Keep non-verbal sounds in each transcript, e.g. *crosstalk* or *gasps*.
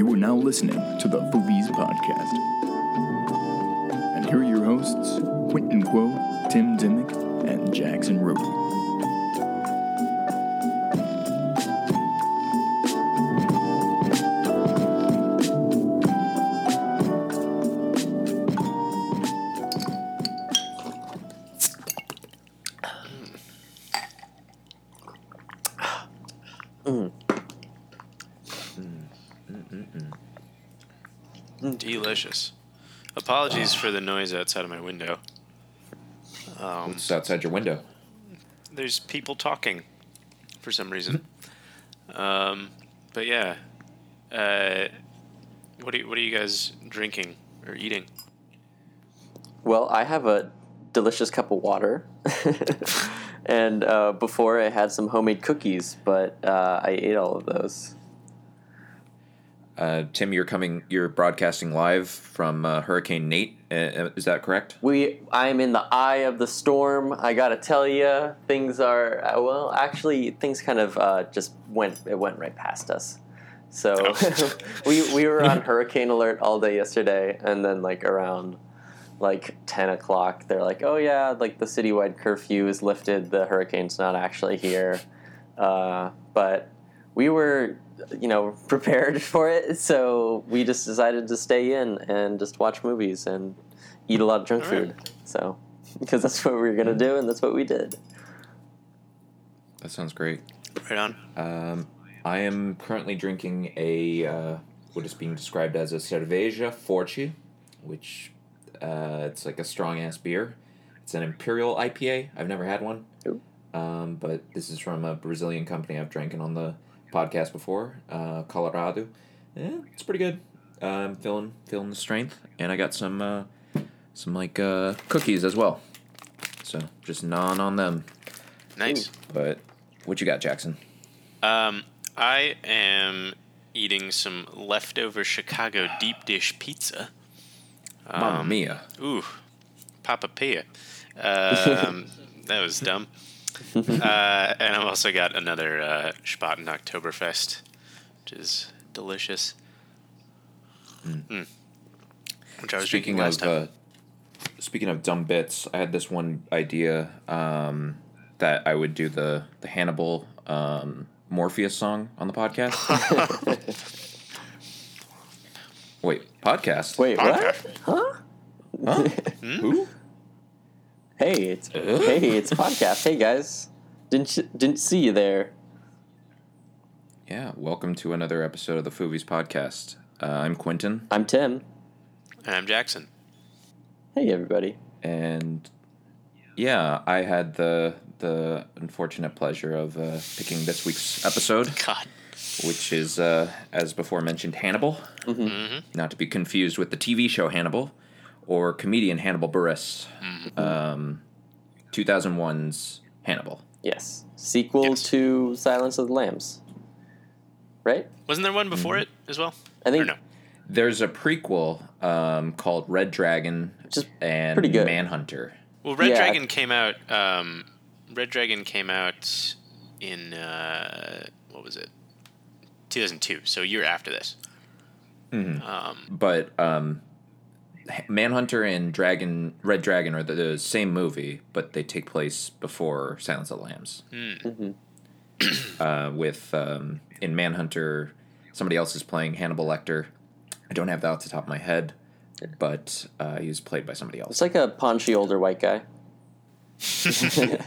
You are now listening to the Foovies Podcast. And here are your hosts, Quentin Quo, Tim Dimmick, and Jackson Roby. For the noise outside of my window. Um, What's outside your window? there's people talking for some reason. Um, but yeah, uh, what are you, what are you guys drinking or eating? Well, I have a delicious cup of water. *laughs* and uh, before I had some homemade cookies, but uh, I ate all of those. Uh, Tim, you're coming. You're broadcasting live from uh, Hurricane Nate. Uh, is that correct? We, I'm in the eye of the storm. I gotta tell you, things are uh, well. Actually, things kind of uh, just went. It went right past us. So *laughs* we we were on hurricane alert all day yesterday, and then like around like ten o'clock, they're like, "Oh yeah, like the citywide curfew is lifted. The hurricane's not actually here." Uh, but we were, you know, *laughs* prepared for it, so we just decided to stay in and just watch movies and eat a lot of junk All right. food. So *laughs* because that's what we were gonna do, and that's what we did. That sounds great. Right on. Um, I am currently drinking a uh, what is being described as a cerveja forte, which uh, it's like a strong ass beer. It's an imperial IPA. I've never had one, um, but this is from a Brazilian company I've drank it on the podcast before, uh, Colorado. Yeah, it's pretty good. Uh, I'm feeling feeling the strength, and I got some uh, some like uh, cookies as well. So just gnawing on them. Nice. But what you got, Jackson? Um, I am eating some leftover Chicago deep dish pizza. Mamma mia! Ooh, Papa Pia. *laughs* Um, that was dumb. *laughs* Uh, and I've also got another uh, Spaten Oktoberfest, which is delicious. Mm. Which I was Speaking drinking last of time. uh, speaking of dumb bits, I had this one idea um, that I would do the the Hannibal um, Morpheus song on the podcast. *laughs* Wait, podcast? Wait, Podcast. what? Huh? who? Hey, it's hey, it's *laughs* podcast. Hey guys, didn't you, didn't see you there. Yeah, welcome to another episode of the Foovies podcast. Uh, I'm Quentin, I'm Tim. and I'm Jackson. Hey everybody. and yeah, I had the the unfortunate pleasure of uh, picking this week's episode. *laughs* God. which is, uh, as before mentioned, Hannibal. Mm-hmm. Not to be confused with the TV show Hannibal or comedian Hannibal Buress. Mm-hmm. Um, 2001's Hannibal. Yes, sequel Yes. to Silence of the Lambs. Right? Wasn't there one before it as well? I think Or no? There's a prequel um, called Red Dragon Just and pretty good. Manhunter. Well, Red Yeah. Dragon came out. Um, Red Dragon came out in uh, what was it? 2002. So a year after this. Um, But um, Manhunter and Dragon Red Dragon are the, the same movie, but they take place before Silence of the Lambs. uh, with um, in Manhunter, somebody else is playing Hannibal Lecter. I don't have that off the top of my head, but uh, he was played by somebody else. it's like a paunchy older white guy. *laughs* *laughs*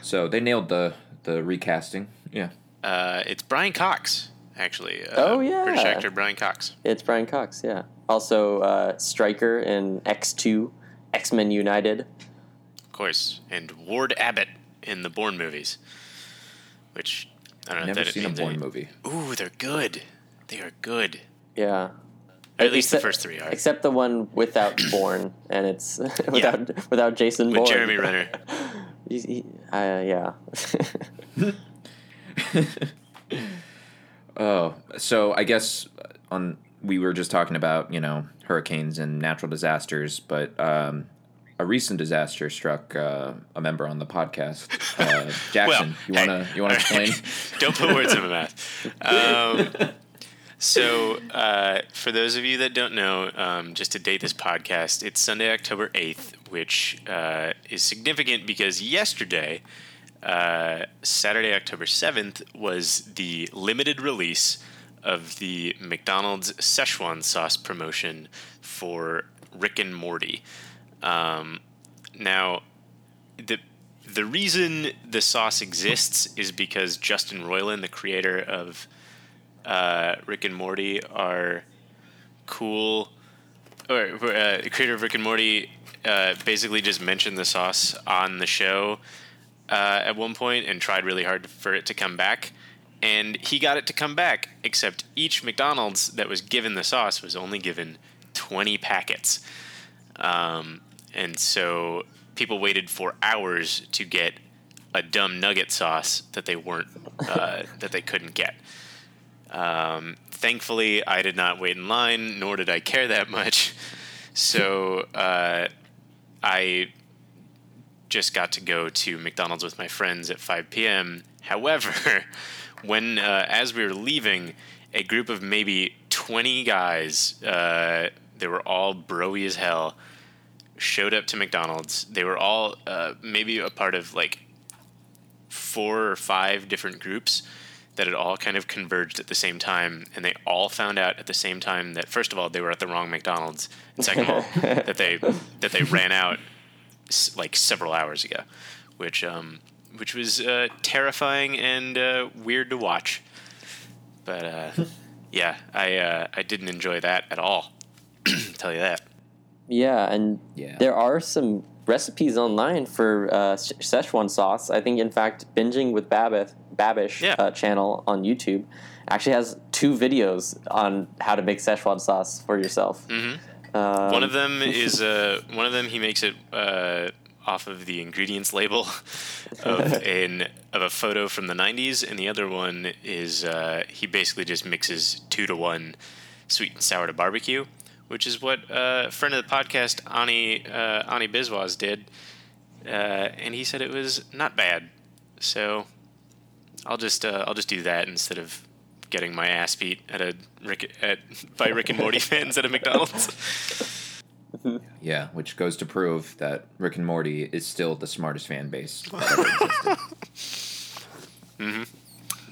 So they nailed the the recasting. Yeah. uh, it's Brian Cox, actually. Uh, Oh, yeah. British actor Brian Cox. It's Brian Cox. Yeah. Also, uh, Stryker in X Two, X Men United. Of course, and Ward Abbott in the Bourne movies, which I don't know. Never that seen a means Bourne movie. Ooh, they're good. They are good. Yeah. At least the first three are. Except the one without *coughs* Bourne, and it's *laughs* without without Jason With Bourne. Jeremy Renner. *laughs* He's- he- uh, yeah. *laughs* Oh, so I guess on we were just talking about you know hurricanes and natural disasters, but um, a recent disaster struck uh, a member on the podcast. Uh, *laughs* Jackson, Well, you wanna you wanna explain? *laughs* Don't put words in my mouth. Um, So, uh, for those of you that don't know, um, just to date this podcast, it's Sunday, October 8th, which uh, is significant because yesterday, uh, Saturday, October 7th, was the limited release of the McDonald's Szechuan sauce promotion for Rick and Morty. Um, now, the the reason the sauce exists is because Justin Roiland, the creator of uh, Rick and Morty, are cool. Or uh, the creator of Rick and Morty uh, basically just mentioned the sauce on the show uh, at one point and tried really hard for it to come back. And he got it to come back, except each McDonald's that was given the sauce was only given 20 packets. Um, and so people waited for hours to get a dumb nugget sauce that they weren't uh, *laughs* that they couldn't get. Um, thankfully, I did not wait in line, nor did I care that much. So uh, I just got to go to McDonald's with my friends at 5 p.m. However, *laughs* when uh, as we were leaving, a group of maybe 20 guys, uh, they were all broy as hell, showed up to McDonald's. They were all uh, maybe a part of like four or five different groups that had all kind of converged at the same time, and they all found out at the same time that first of all they were at the wrong McDonald's, and second of all *laughs* that they that they ran out s- like several hours ago, which um, which was uh, terrifying and uh, weird to watch. But uh, *laughs* yeah, I uh, I didn't enjoy that at all. *clears throat* tell you that. Yeah, and Yeah. there are some recipes online for uh, Szechuan sauce. I think, in fact, binging with Babbith, Babish Yeah. uh, channel on YouTube actually has two videos on how to make Szechuan sauce for yourself. Mhm. Um, one of them *laughs* is uh, one of them he makes it uh, off of the ingredients label *laughs* of an of a photo from the 90s, and the other one is uh, he basically just mixes two to one sweet and sour to barbecue, which is what uh, a friend of the podcast Ani uh, Ani Biswas did, uh, and he said it was not bad. So I'll just uh, I'll just do that instead of getting my ass beat at a Rick at by Rick and Morty *laughs* fans at a McDonald's. *laughs* Yeah, which goes to prove that Rick and Morty is still the smartest fan base. that ever *laughs* existed.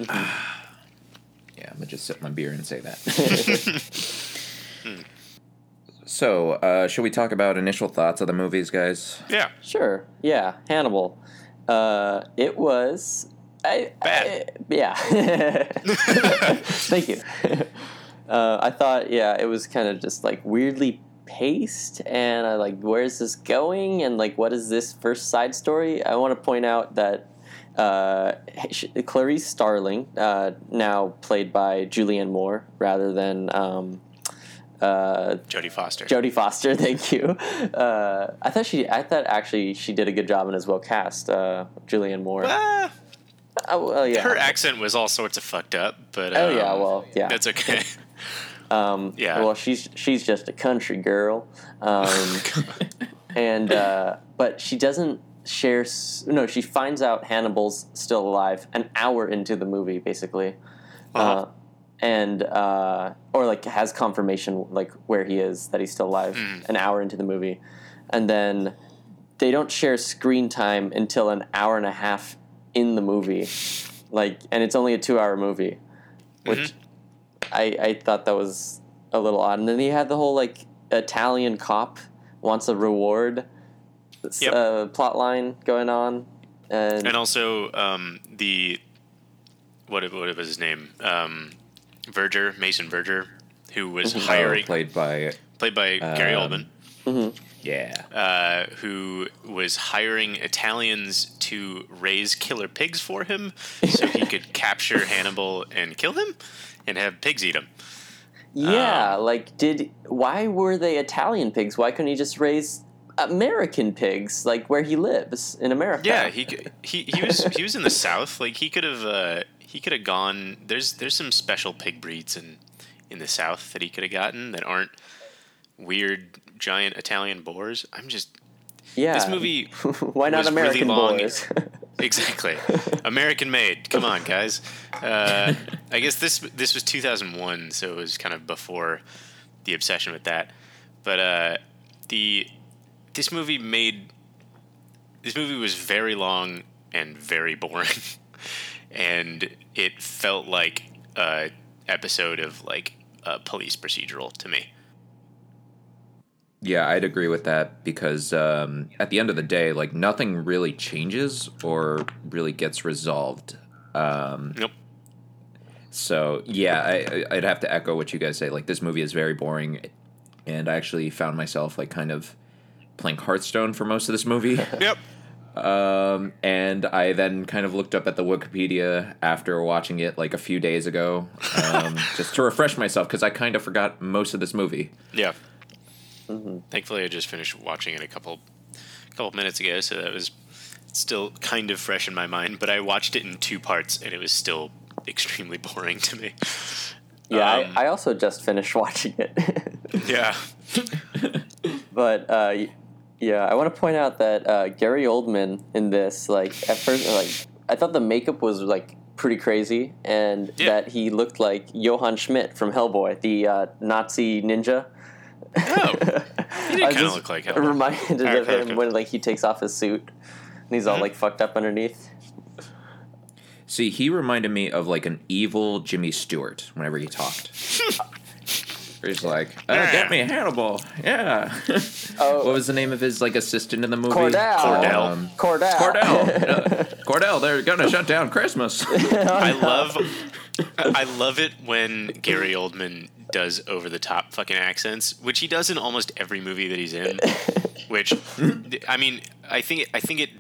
*sighs* Yeah, I'm gonna just sip my beer and say that. *laughs* so, uh, should we talk about initial thoughts of the movies, guys? yeah. Sure. Yeah, Hannibal. Uh, it was. I, Bad. I- yeah. *laughs* Thank you. Uh, I thought, yeah, it was kind of just like weirdly paced, and I like, where's this going? And like, what is this first side story? I want to point out that uh, Clarice Starling, uh, now played by Julianne Moore rather than um, uh, Jodie Foster. Jodie Foster, *laughs* thank you. Uh, I thought she, I thought actually she did a good job and is well cast. Uh, Julianne Moore. Ah, Oh, well, yeah. her accent was all sorts of fucked up, but Oh um, yeah, well yeah. that's okay. *laughs* Um, Yeah. Well, she's she's just a country girl, um, *laughs* and uh, but she doesn't share. No, she finds out Hannibal's still alive an hour into the movie, basically, Uh-huh. uh, and uh, or like has confirmation like where he is that he's still alive Hmm. an hour into the movie, and then they don't share screen time until an hour and a half in the movie, like, and it's only a two-hour movie, which Mm-hmm. I, I thought that was a little odd. And then he had the whole like Italian cop wants a reward s- Yep. uh, plot line going on. And, and also um, the what what was his name? Um, Verger, Mason Verger, who was Mm-hmm. hiring, Oh, played by played by Gary um, Oldman, yeah. uh, who was hiring Italians to raise killer pigs for him, so he *laughs* could capture Hannibal and kill him, and have pigs eat him. yeah, um, like did why were they Italian pigs? Why couldn't he just raise American pigs like where he lives in America? Yeah, he he he was he was in the South. Like he could have uh, he could have gone. There's there's some special pig breeds in in the South that he could have gotten that aren't weird giant Italian boars. I'm just yeah. this movie *laughs* why not really American long. boys? *laughs* exactly. American made. Come on, guys. Uh, I guess this this was 2001, so it was kind of before the obsession with that. But uh, the this movie made this movie was very long and very boring, *laughs* and it felt like a episode of like a police procedural to me. Yeah, I'd agree with that because um, at the end of the day, like nothing really changes or really gets resolved. Um, Nope. so yeah, I, I'd have to echo what you guys say. Like this movie is very boring, and I actually found myself like kind of playing Hearthstone for most of this movie. *laughs* Yep. Um, and I then kind of looked up at the Wikipedia after watching it like a few days ago, um, *laughs* just to refresh myself because I kind of forgot most of this movie. Yeah. Thankfully, I just finished watching it a couple couple minutes ago, so that was still kind of fresh in my mind. But I watched it in two parts, and it was still extremely *laughs* boring to me. Yeah, Um, I, I also just finished *laughs* watching it. Yeah. *laughs* but uh, yeah, I want to point out that uh, Gary Oldman in this, like at first, like I thought the makeup was like pretty crazy, and Yeah. that he looked like Johann Schmidt from Hellboy, the uh, Nazi ninja. Oh, he did I kinda just look like Hellboy. Reminded Or of him Hellboy. when like he takes off his suit, and he's all Mm-hmm. like fucked up underneath. See, he reminded me of like an evil Jimmy Stewart whenever he talked. Where *laughs* he's like, uh, Yeah. "Get me Hannibal." Yeah. Oh. *laughs* what was the name of his like assistant in the movie? Cordell. Cordell. Um, Cordell. Cordell. *laughs* Cordell. They're gonna shut down Christmas. I love, I love it when Gary Oldman does over the top fucking accents, which he does in almost every movie that he's in. *laughs* Which, I mean, I think I think it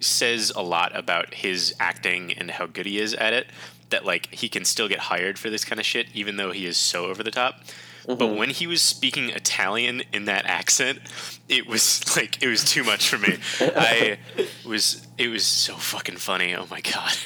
says a lot about his acting and how good he is at it. That like he can still get hired for this kind of shit, even though he is so over the top. But when he was speaking Italian in that accent, it was *laughs* like it was too much for me. I was it was so fucking funny. Oh my god.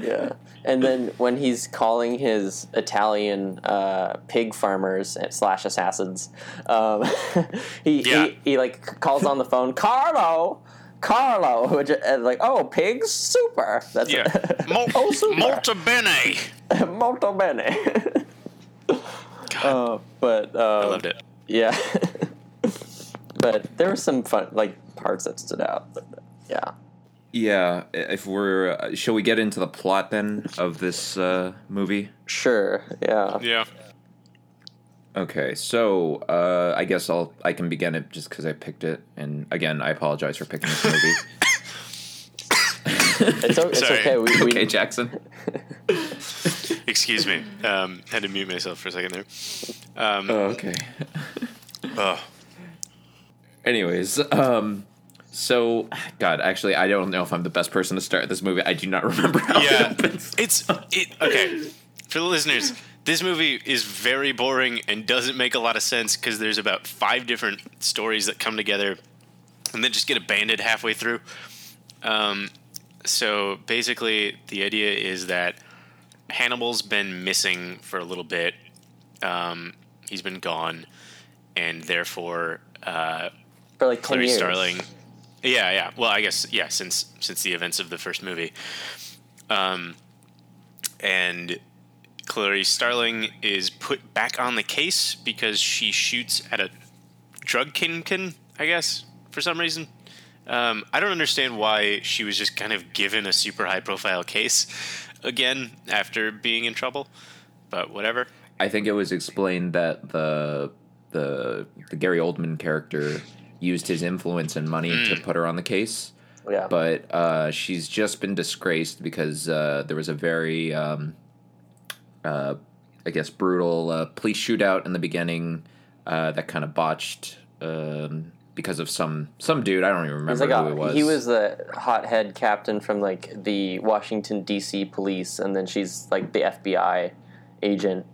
yeah. And then when he's calling his Italian uh, pig farmers slash assassins, um, *laughs* he, Yeah. he he like calls on the phone, Carlo, Carlo, which uh, like oh pigs, super. That's Yeah. *laughs* Mol- oh super, Molto bene. molto bene. *laughs* uh, but um, I loved it. Yeah. *laughs* but there were some fun like parts that stood out. But yeah. yeah. If we're, uh, shall we get into the plot then of this uh, movie? Sure. Yeah. Yeah. Okay, so uh, I guess I'll I can begin it just because I picked it, and again I apologize for picking this movie. *laughs* It's, o- it's okay. We, we, okay, Jackson. Excuse me. Um, had to mute myself for a second there. Um, Oh, okay. *laughs* oh, Anyways, um, so God, actually, I don't know if I'm the best person to start this movie. I do not *laughs* remember how it yeah. opens. It's it. Okay, for the listeners, this movie is very boring and doesn't make a lot of sense because there's about five different stories that come together and then just get abandoned halfway through. Um, so basically, the idea is that Hannibal's been missing for a little bit. Um, he's been gone, and therefore, uh, for like 10 Clary years. Starling. Yeah, yeah. Well, I guess yeah. Since since the events of the first movie, um, and Clary Starling is put back on the case because she shoots at a drug kingpin. I guess for some reason. Um, I don't understand why she was just kind of given a super high profile case again after being in trouble, but whatever. I think it was explained that the the the Gary Oldman character used his influence and money to put her on the case. Yeah. but uh, she's just been disgraced because uh, there was a very, um, uh, I guess, brutal uh, police shootout in the beginning uh, that kind of botched um, because of some some dude. I don't even remember like who a, it was. he was the hothead captain from like the Washington D.C. police, and then she's like the FBI agent,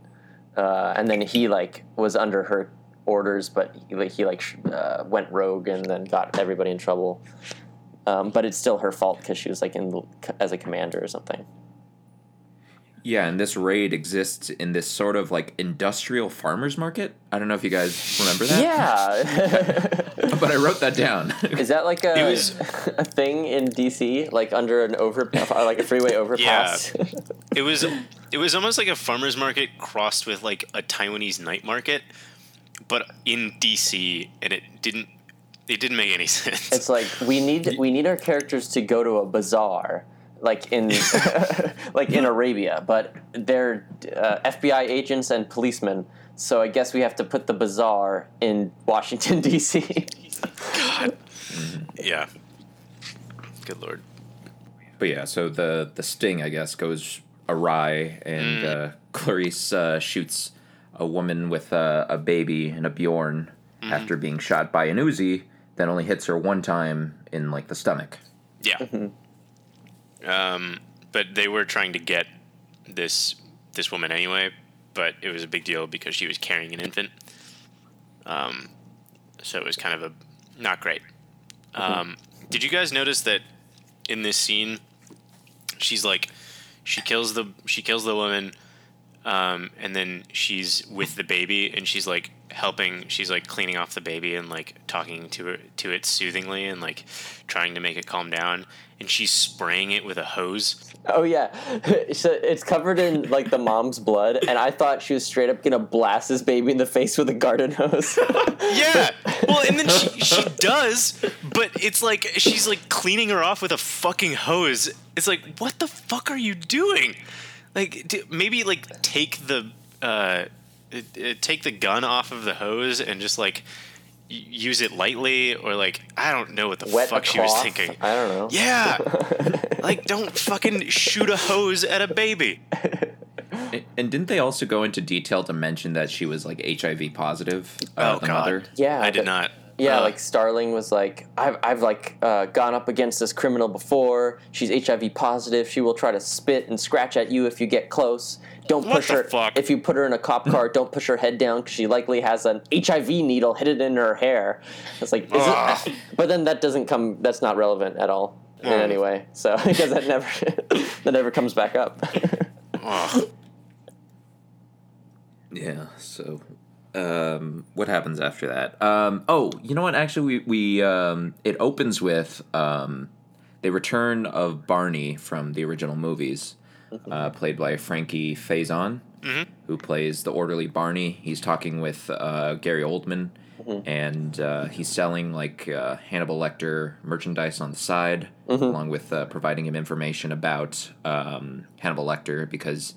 uh, and then he like was under her orders, but he, like, he like uh, went rogue and then got everybody in trouble. Um, but it's still her fault because she was like in the, as a commander or something. Yeah, and this raid exists in this sort of like industrial farmers market. I don't know if you guys remember that. Yeah. *laughs* but I wrote that down. Is that like a, It was- *laughs* a thing in DC, like under an over, like a freeway overpass? Yeah. *laughs* It was it was almost like a farmers market crossed with like a Taiwanese night market, but in DC, and it didn't it didn't make any sense. it's like we need we need our characters to go to a bazaar, like in *laughs* like in Arabia, but they're uh, FBI agents and policemen. So I guess we have to put the bazaar in Washington *laughs* D.C. God. Yeah. Good lord. But yeah, so the the sting, I guess, goes awry, and uh, Clarice uh, shoots a woman with a, a baby and a Bjorn after being shot by an Uzi. that only hits her one time in like the stomach. Yeah. Um, but they were trying to get this this woman anyway, but it was a big deal because she was carrying an infant. Um, so it was kind of a not great. Um, did you guys notice that in this scene, she's like, she kills the she kills the woman, um, and then she's with the baby and she's like helping she's like cleaning off the baby and like talking to it to it soothingly and like trying to make it calm down. And she's spraying it with a hose. Oh yeah, *laughs* so it's covered in like the mom's blood, and I thought she was straight up gonna blast this baby in the face with a garden hose. *laughs* yeah. Well and then she, she does but it's like she's like cleaning her off with a fucking hose. It's like what the fuck are you doing like d- maybe like take the uh, uh, uh, take the gun off of the hose and just like y- use it lightly or like I don't know what the Wet fuck a she was thinking. I don't know. Yeah, *laughs* like don't fucking shoot a hose at a baby. And- And didn't they also go into detail to mention that she was like HIV positive? Uh, Oh, the God. mother. Yeah, I did not. Yeah, Uh, like Starling was like, I've, I've like uh, gone up against this criminal before. She's HIV positive. She will try to spit and scratch at you if you get close. Don't What push the her. fuck? If you put her in a cop car, *laughs* don't push her head down because she likely has an HIV needle hidden in her hair. It's like, is it? *laughs* But then that doesn't come. That's not relevant at all in Mm. any way. So *laughs* because that never that never comes back up. Yeah. So, um, what happens after that? Um, oh, you know what? Actually, we, we um, it opens with um, the return of Barney from the original movies, uh, played by Frankie Faison, who plays the orderly Barney. He's talking with uh, Gary Oldman. And uh, he's selling like uh, Hannibal Lecter merchandise on the side, along with uh, providing him information about um, Hannibal Lecter because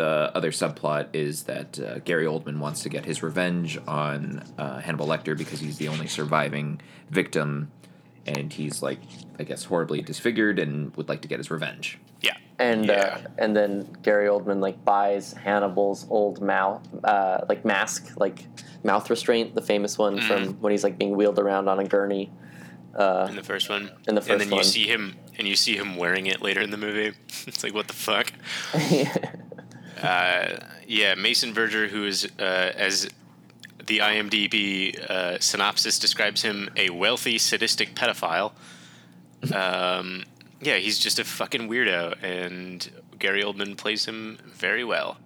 the other subplot is that uh, Gary Oldman wants to get his revenge on uh, Hannibal Lecter because he's the only surviving victim, and he's like, I guess, horribly disfigured and would like to get his revenge. Yeah. and yeah. uh, and then Gary Oldman like buys Hannibal's old mouth uh, like mask like mouth restraint the famous one Mm-hmm. from when he's like being wheeled around on a gurney uh, in the first one. In the and first then you see him, and you see him wearing it later in the movie. *laughs* it's like what the fuck. *laughs* *laughs* Uh, yeah, Mason Verger, who is uh, as the IMDb uh, synopsis describes him, a wealthy, sadistic pedophile. *laughs* um, yeah, he's just a fucking weirdo, and Gary Oldman plays him very well.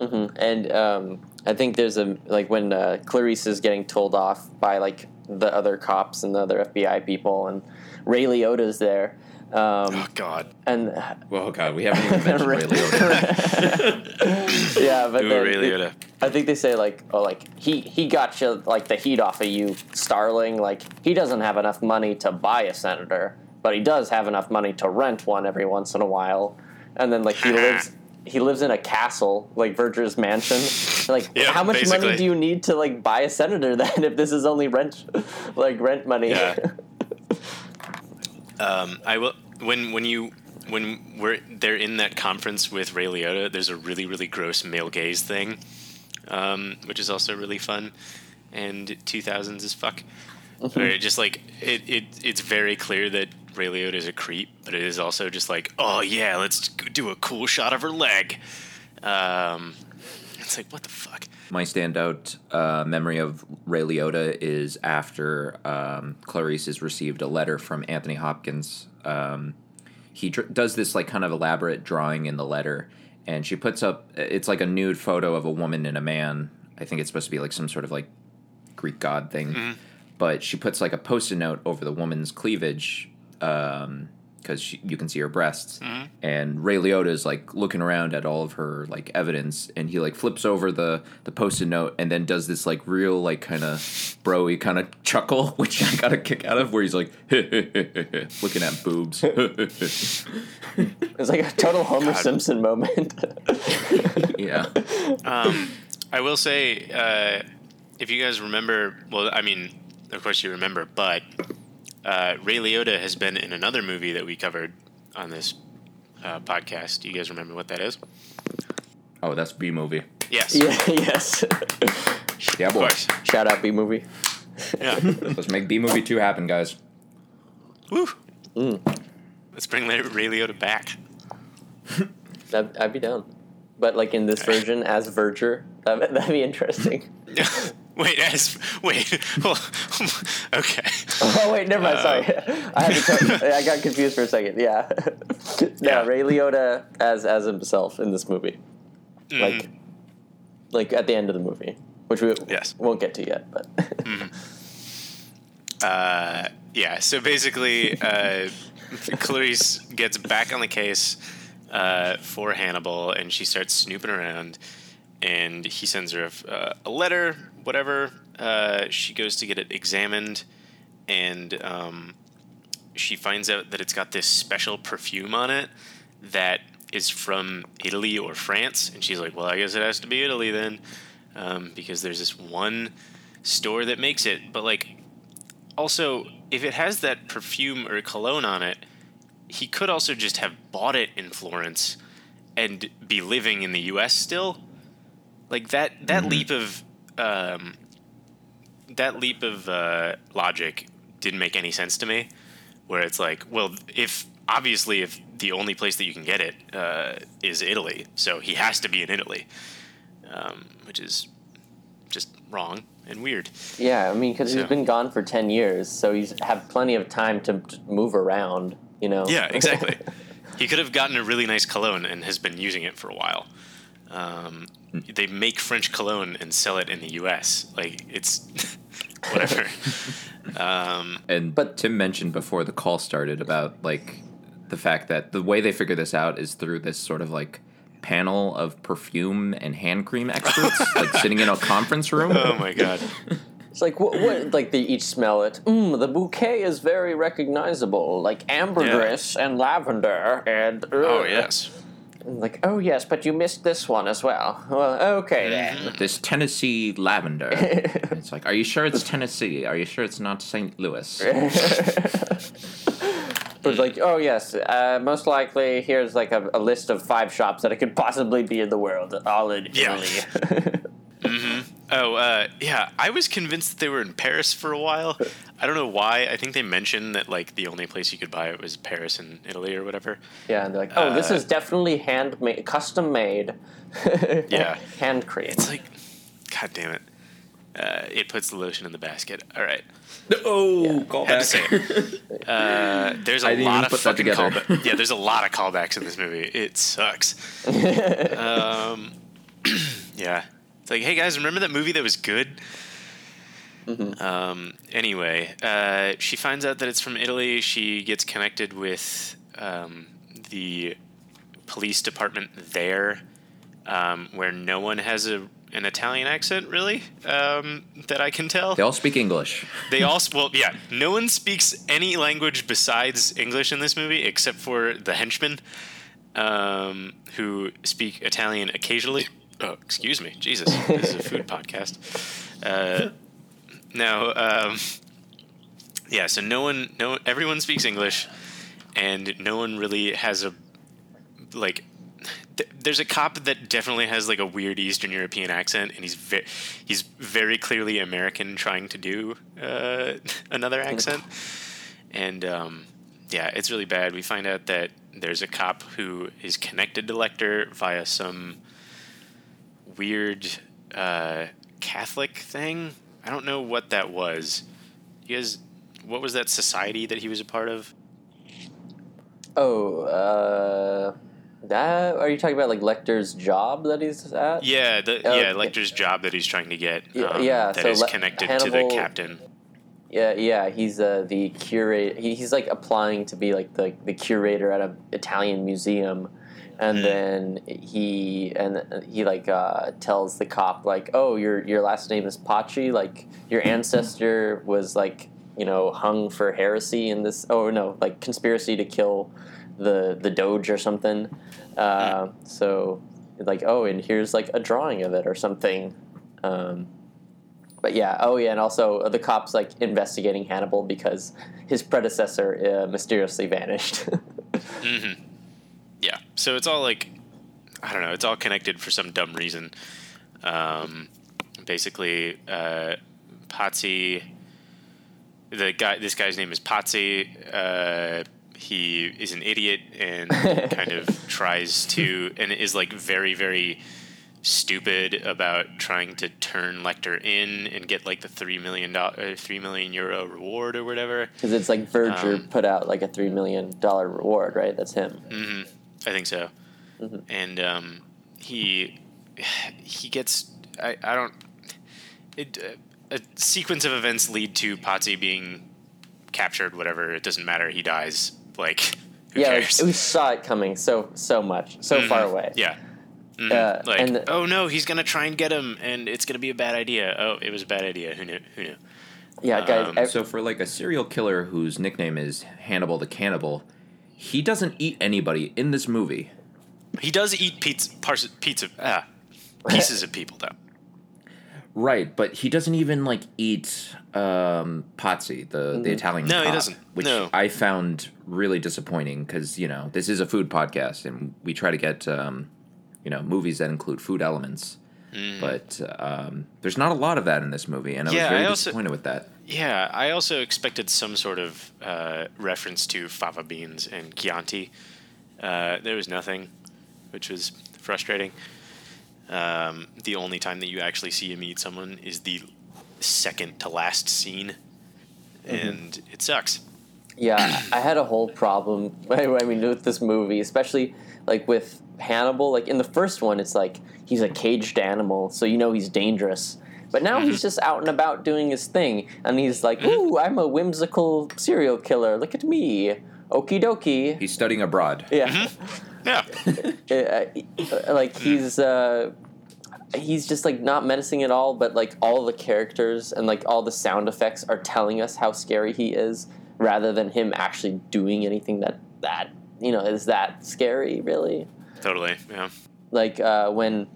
Mhm. and um, I think there's a like when uh, Clarice is getting told off by like the other cops and the other FBI people and Ray Liotta's there um, Oh God, and Well, God, we haven't even mentioned Ray *laughs* Liotta. *laughs* yeah but Ooh, then Ray Liotta. I think they say like, oh, like he he got you like the heat off of you, Starling. Like he doesn't have enough money to buy a senator, but he does have enough money to rent one every once in a while. And then like he *laughs* lives he lives in a castle, like Verger's mansion. Like Yeah, how much money do you need to like buy a senator then if this is only rent like rent money? Yeah. Um, I will when when you when we're they're in that conference with Ray Liotta. There's a really really gross male gaze thing, um, which is also really fun, and 2000s is fuck. Where it just like it, it it's very clear that Ray Liotta is a creep, but it is also just like oh yeah, let's do a cool shot of her leg. Um, it's like what the fuck. My standout uh, memory of Ray Liotta is after um, Clarice has received a letter from Anthony Hopkins. Um, he dr- does this like kind of elaborate drawing in the letter, and she puts up it's like a nude photo of a woman and a man. I think it's supposed to be like some sort of like Greek god thing, but she puts like a post-it note over the woman's cleavage because you can see her breasts. And Ray Liotta is like looking around at all of her like evidence, and he like flips over the the post-it note and then does this like real like kind of broy kind of chuckle, *laughs* which I got a kick out of, where he's like *laughs* looking at boobs. *laughs* It's like a total Homer Simpson moment. yeah. Um, I will say, uh, if you guys remember, well, I mean, of course you remember, but uh, Ray Liotta has been in another movie that we covered on this uh, podcast. Do you guys remember what that is? Oh, that's B movie. Yes. *laughs* yeah, yes. Yeah, Of boy. Shout out B movie. Yeah. *laughs* Let's make B movie two happen, guys. Woo. Mm. Let's bring Ray Ray Liotta back. That, I'd be down. But like in this version as Verger, that, that'd be interesting. *laughs* wait, as wait. *laughs* well, *laughs* okay. Oh wait, never mind. Sorry, I had to. Co- I got confused for a second. Yeah, no, Yeah. Ray Liotta as as himself in this movie, like, like at the end of the movie, which we Yes. won't get to yet. But Uh, yeah. So basically, uh, Clarice gets back on the case uh, for Hannibal, and she starts snooping around. And he sends her a, uh, a letter, whatever. Uh, she goes to get it examined, and um, she finds out that it's got this special perfume on it that is from Italy or France. And she's like, "Well, I guess it has to be Italy then, um, because there's this one store that makes it." But like, also, if it has that perfume or cologne on it, he could also just have bought it in Florence and be living in the U.S. still. Like that that leap of um, that leap of uh, logic didn't make any sense to me. Where it's like, well, if obviously if the only place that you can get it uh, is Italy, so he has to be in Italy, um, which is just wrong and weird. yeah, I mean, because he's been gone for ten years, so he's had plenty of time to move around. You know. Yeah, *laughs* exactly. he could have gotten a really nice cologne and has been using it for a while. Um, they make French cologne and sell it in the U.S. Like it's *laughs* whatever. um, And But- Tim mentioned before the call started about like the fact that the way they figure this out is through this sort of like panel of perfume and hand cream experts, like sitting in a conference room. *laughs* oh my god. It's like what, what? *clears throat* Like they each smell it. Mm, the bouquet is very recognizable, like ambergris and lavender and. Oh ugh. yes. Like, oh yes, but you missed this one as well. Well, okay then. This Tennessee lavender. *laughs* it's like, are you sure it's Tennessee? Are you sure it's not St. Louis? *laughs* *laughs* But like, oh yes, uh, most likely here's like a, a list of five shops that it could possibly be in the world, all in Yeah. Italy. Oh uh, yeah. I was convinced that they were in Paris for a while. *laughs* I don't know why. I think they mentioned that like the only place you could buy it was Paris and Italy or whatever. yeah, and they're like, oh, this Uh, is definitely handmade, custom made. *laughs* Yeah. hand cream. It's like, god damn it. Uh, it puts the lotion in the basket. All right. Oh, call Had to say it. Uh, there's a *laughs* I didn't lot of fucking callbacks. Yeah, there's a lot of callbacks in this movie. It sucks. um, *clears throat* yeah, it's like, hey guys, remember that movie that was good? Um, anyway, uh, she finds out that it's from Italy. She gets connected with um, the police department there, um, where no one has a an Italian accent, really, um, that I can tell. They all speak English. They also, *laughs* well, yeah, no one speaks any language besides English in this movie except for the henchmen, um, who speak Italian occasionally. Oh, excuse me, Jesus, this is a food podcast. Uh, um, yeah, so no one, no, everyone speaks English, and no one really has a like. th- There's a cop that definitely has like a weird Eastern European accent, and he's ve- he's very clearly American trying to do uh, *laughs* another accent, and um, yeah, it's really bad. We find out that there's a cop who is connected to Lecter via some weird uh, Catholic thing. I don't know what that was. You guys, what was that society that he was a part of? oh, uh, That are you talking about like Lecter's job that he's at? Yeah, the Oh, yeah okay. Lecter's job that he's trying to get. Yeah, Um, yeah, that so is Le- connected to the captain. Yeah, yeah, he's uh, the curator. He, he's like applying to be like the, the curator at an Italian museum, and Hmm. then he and he like uh, tells the cop like, "Oh, your your last name is Pazzi. Like your ancestor was like you know hung for heresy in this. Oh no, like conspiracy to kill the the Doge or something. Uh, so like, oh, and here's like a drawing of it or something." Um, but yeah, oh yeah, and also the cops like investigating Hannibal because his predecessor uh, mysteriously vanished. *laughs* hmm Yeah, so it's all like, I don't know, it's all connected for some dumb reason. Um, basically, uh, Potsy, the guy, this guy's name is Potsy. Uh, he is an idiot and *laughs* kind of tries to, and is like very, very stupid about trying to turn Lecter in and get like the three million dollar, three million euro reward or whatever. Because it's like Verger Um, put out like a three million dollar reward, right? That's him. hmm I think so. Mhm. And um, he he gets I, I don't it uh, a sequence of events lead to Potsy being captured. Whatever, it doesn't matter. He dies. Like who yeah, like, we saw it coming so so much, so Mhm. far away. Yeah. Mhm. Uh, like, and the- oh no, he's gonna try and get him, and it's gonna be a bad idea. Oh, it was a bad idea. Who knew? Who knew? Yeah, guys. Um, So for like a serial killer whose nickname is Hannibal the Cannibal, he doesn't eat anybody in this movie. He does eat pizza, parts, pizza, ah, *laughs* pieces of people though. Right, but he doesn't even like eat um, Pazzi, the the Italian. No, he doesn't. Which No. I found really disappointing because you know this is a food podcast and we try to get um, you know movies that include food elements. But um, there's not a lot of that in this movie, and I Mm. Yeah, was very I also- disappointed with that. Yeah, I also expected some sort of uh, reference to fava beans and Chianti. Uh, there was nothing, which was frustrating. Um, the only time that you actually see him eat someone is the second to last scene, and it sucks. Yeah, I had a whole problem. *laughs* I mean, with this movie, especially like with Hannibal. Like in the first one, it's like he's a caged animal, so you know he's dangerous. But now he's just out and about doing his thing, and he's like, "Ooh, I'm a whimsical serial killer. Look at me, okie dokie." He's studying abroad. Yeah, Yeah, *laughs* Uh, uh, like he's uh, he's just like not menacing at all. But like all the characters and like all the sound effects are telling us how scary he is, rather than him actually doing anything that that you know is that scary. Really, totally. Yeah. Like uh, when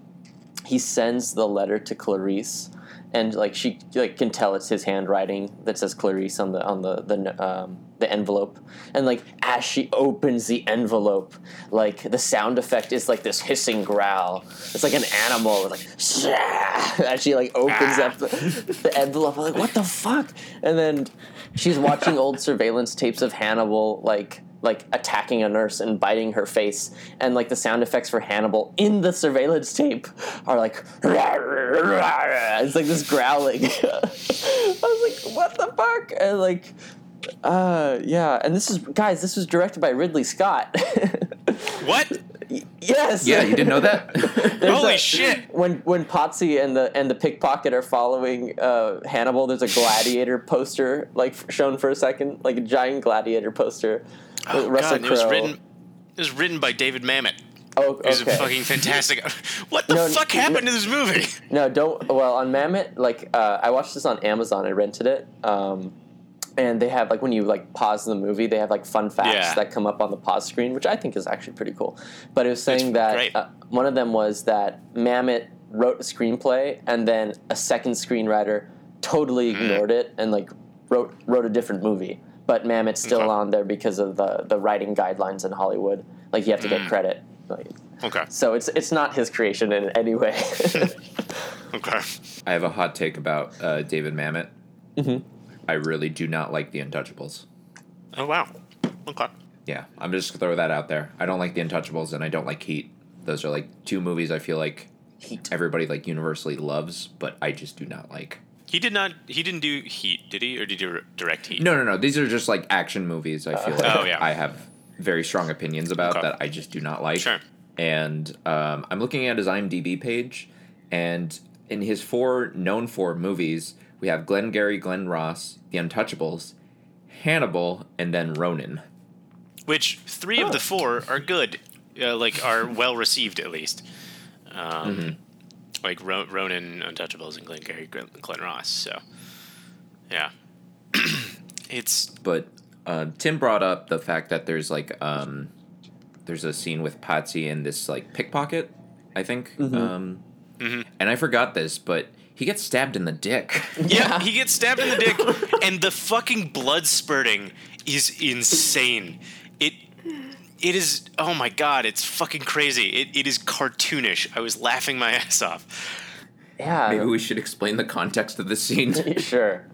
he sends the letter to Clarice, and like she like can tell it's his handwriting that says Clarice on the on the the um, the envelope, and like as she opens the envelope, like the sound effect is like this hissing growl. It's like an animal, like *laughs* as she like opens up the, the envelope. I'm like, what the fuck? And then she's watching old surveillance tapes of Hannibal, like like attacking a nurse and biting her face, and like the sound effects for Hannibal in the surveillance tape are like *laughs* it's like this growling. *laughs* I was like, what the fuck? And like, uh, yeah. And this is guys, this was directed by Ridley Scott. *laughs* What? yes. Yeah, you didn't know that? *laughs* Holy a- shit! When when Potsy and the and the pickpocket are following uh, Hannibal, there's a gladiator *laughs* poster like shown for a second, like a giant gladiator poster. with Oh, Russell God, it was written. It was written by David Mamet. Oh, It was okay. fucking fantastic. What the No, fuck n- happened to this movie? No, don't. Well, on Mamet, like uh, I watched this on Amazon. I rented it, um, and they have like when you like pause the movie, they have like fun facts Yeah. that come up on the pause screen, which I think is actually pretty cool. But it was saying that uh, one of them was that Mamet wrote a screenplay, and then a second screenwriter totally Mm. ignored it and like wrote wrote a different movie. But Mamet's still Okay. on there because of the the writing guidelines in Hollywood. Like you have to get Mm. credit. Like, Okay. so it's it's not his creation in any way. *laughs* Okay. I have a hot take about uh, David Mamet. Mhm. I really do not like The Untouchables. Oh wow. Okay. Yeah, I'm just gonna throw that out there. I don't like The Untouchables, and I don't like Heat. Those are like two movies I feel like Heat. everybody like universally loves, but I just do not like. He did not. He didn't do Heat, did he? Or did he direct Heat? No, no, no. These are just like action movies. I feel like Oh, yeah. I have very strong opinions about Okay. that. I just do not like. Sure. and um, I'm looking at his IMDb page, and in his four known for movies, we have Glengarry Glen Ross, The Untouchables, Hannibal, and then Ronin. Which three of the four are good, uh, like are well received at least. Um, Like Ro- Ronin, Untouchables, and Glengarry Glen, Glen Ross. So, yeah, *clears throat* it's But uh, Tim brought up the fact that there's like um, there's a scene with Patsy and this like pickpocket, I think. Um, And I forgot this, but he gets stabbed in the dick. *laughs* yeah. He gets stabbed in the dick, and the fucking blood spurting is insane. It. It is oh my god, it's fucking crazy. It, it is cartoonish. I was laughing my *laughs* ass off. Yeah. Maybe we should explain the context of the scene. *laughs* sure.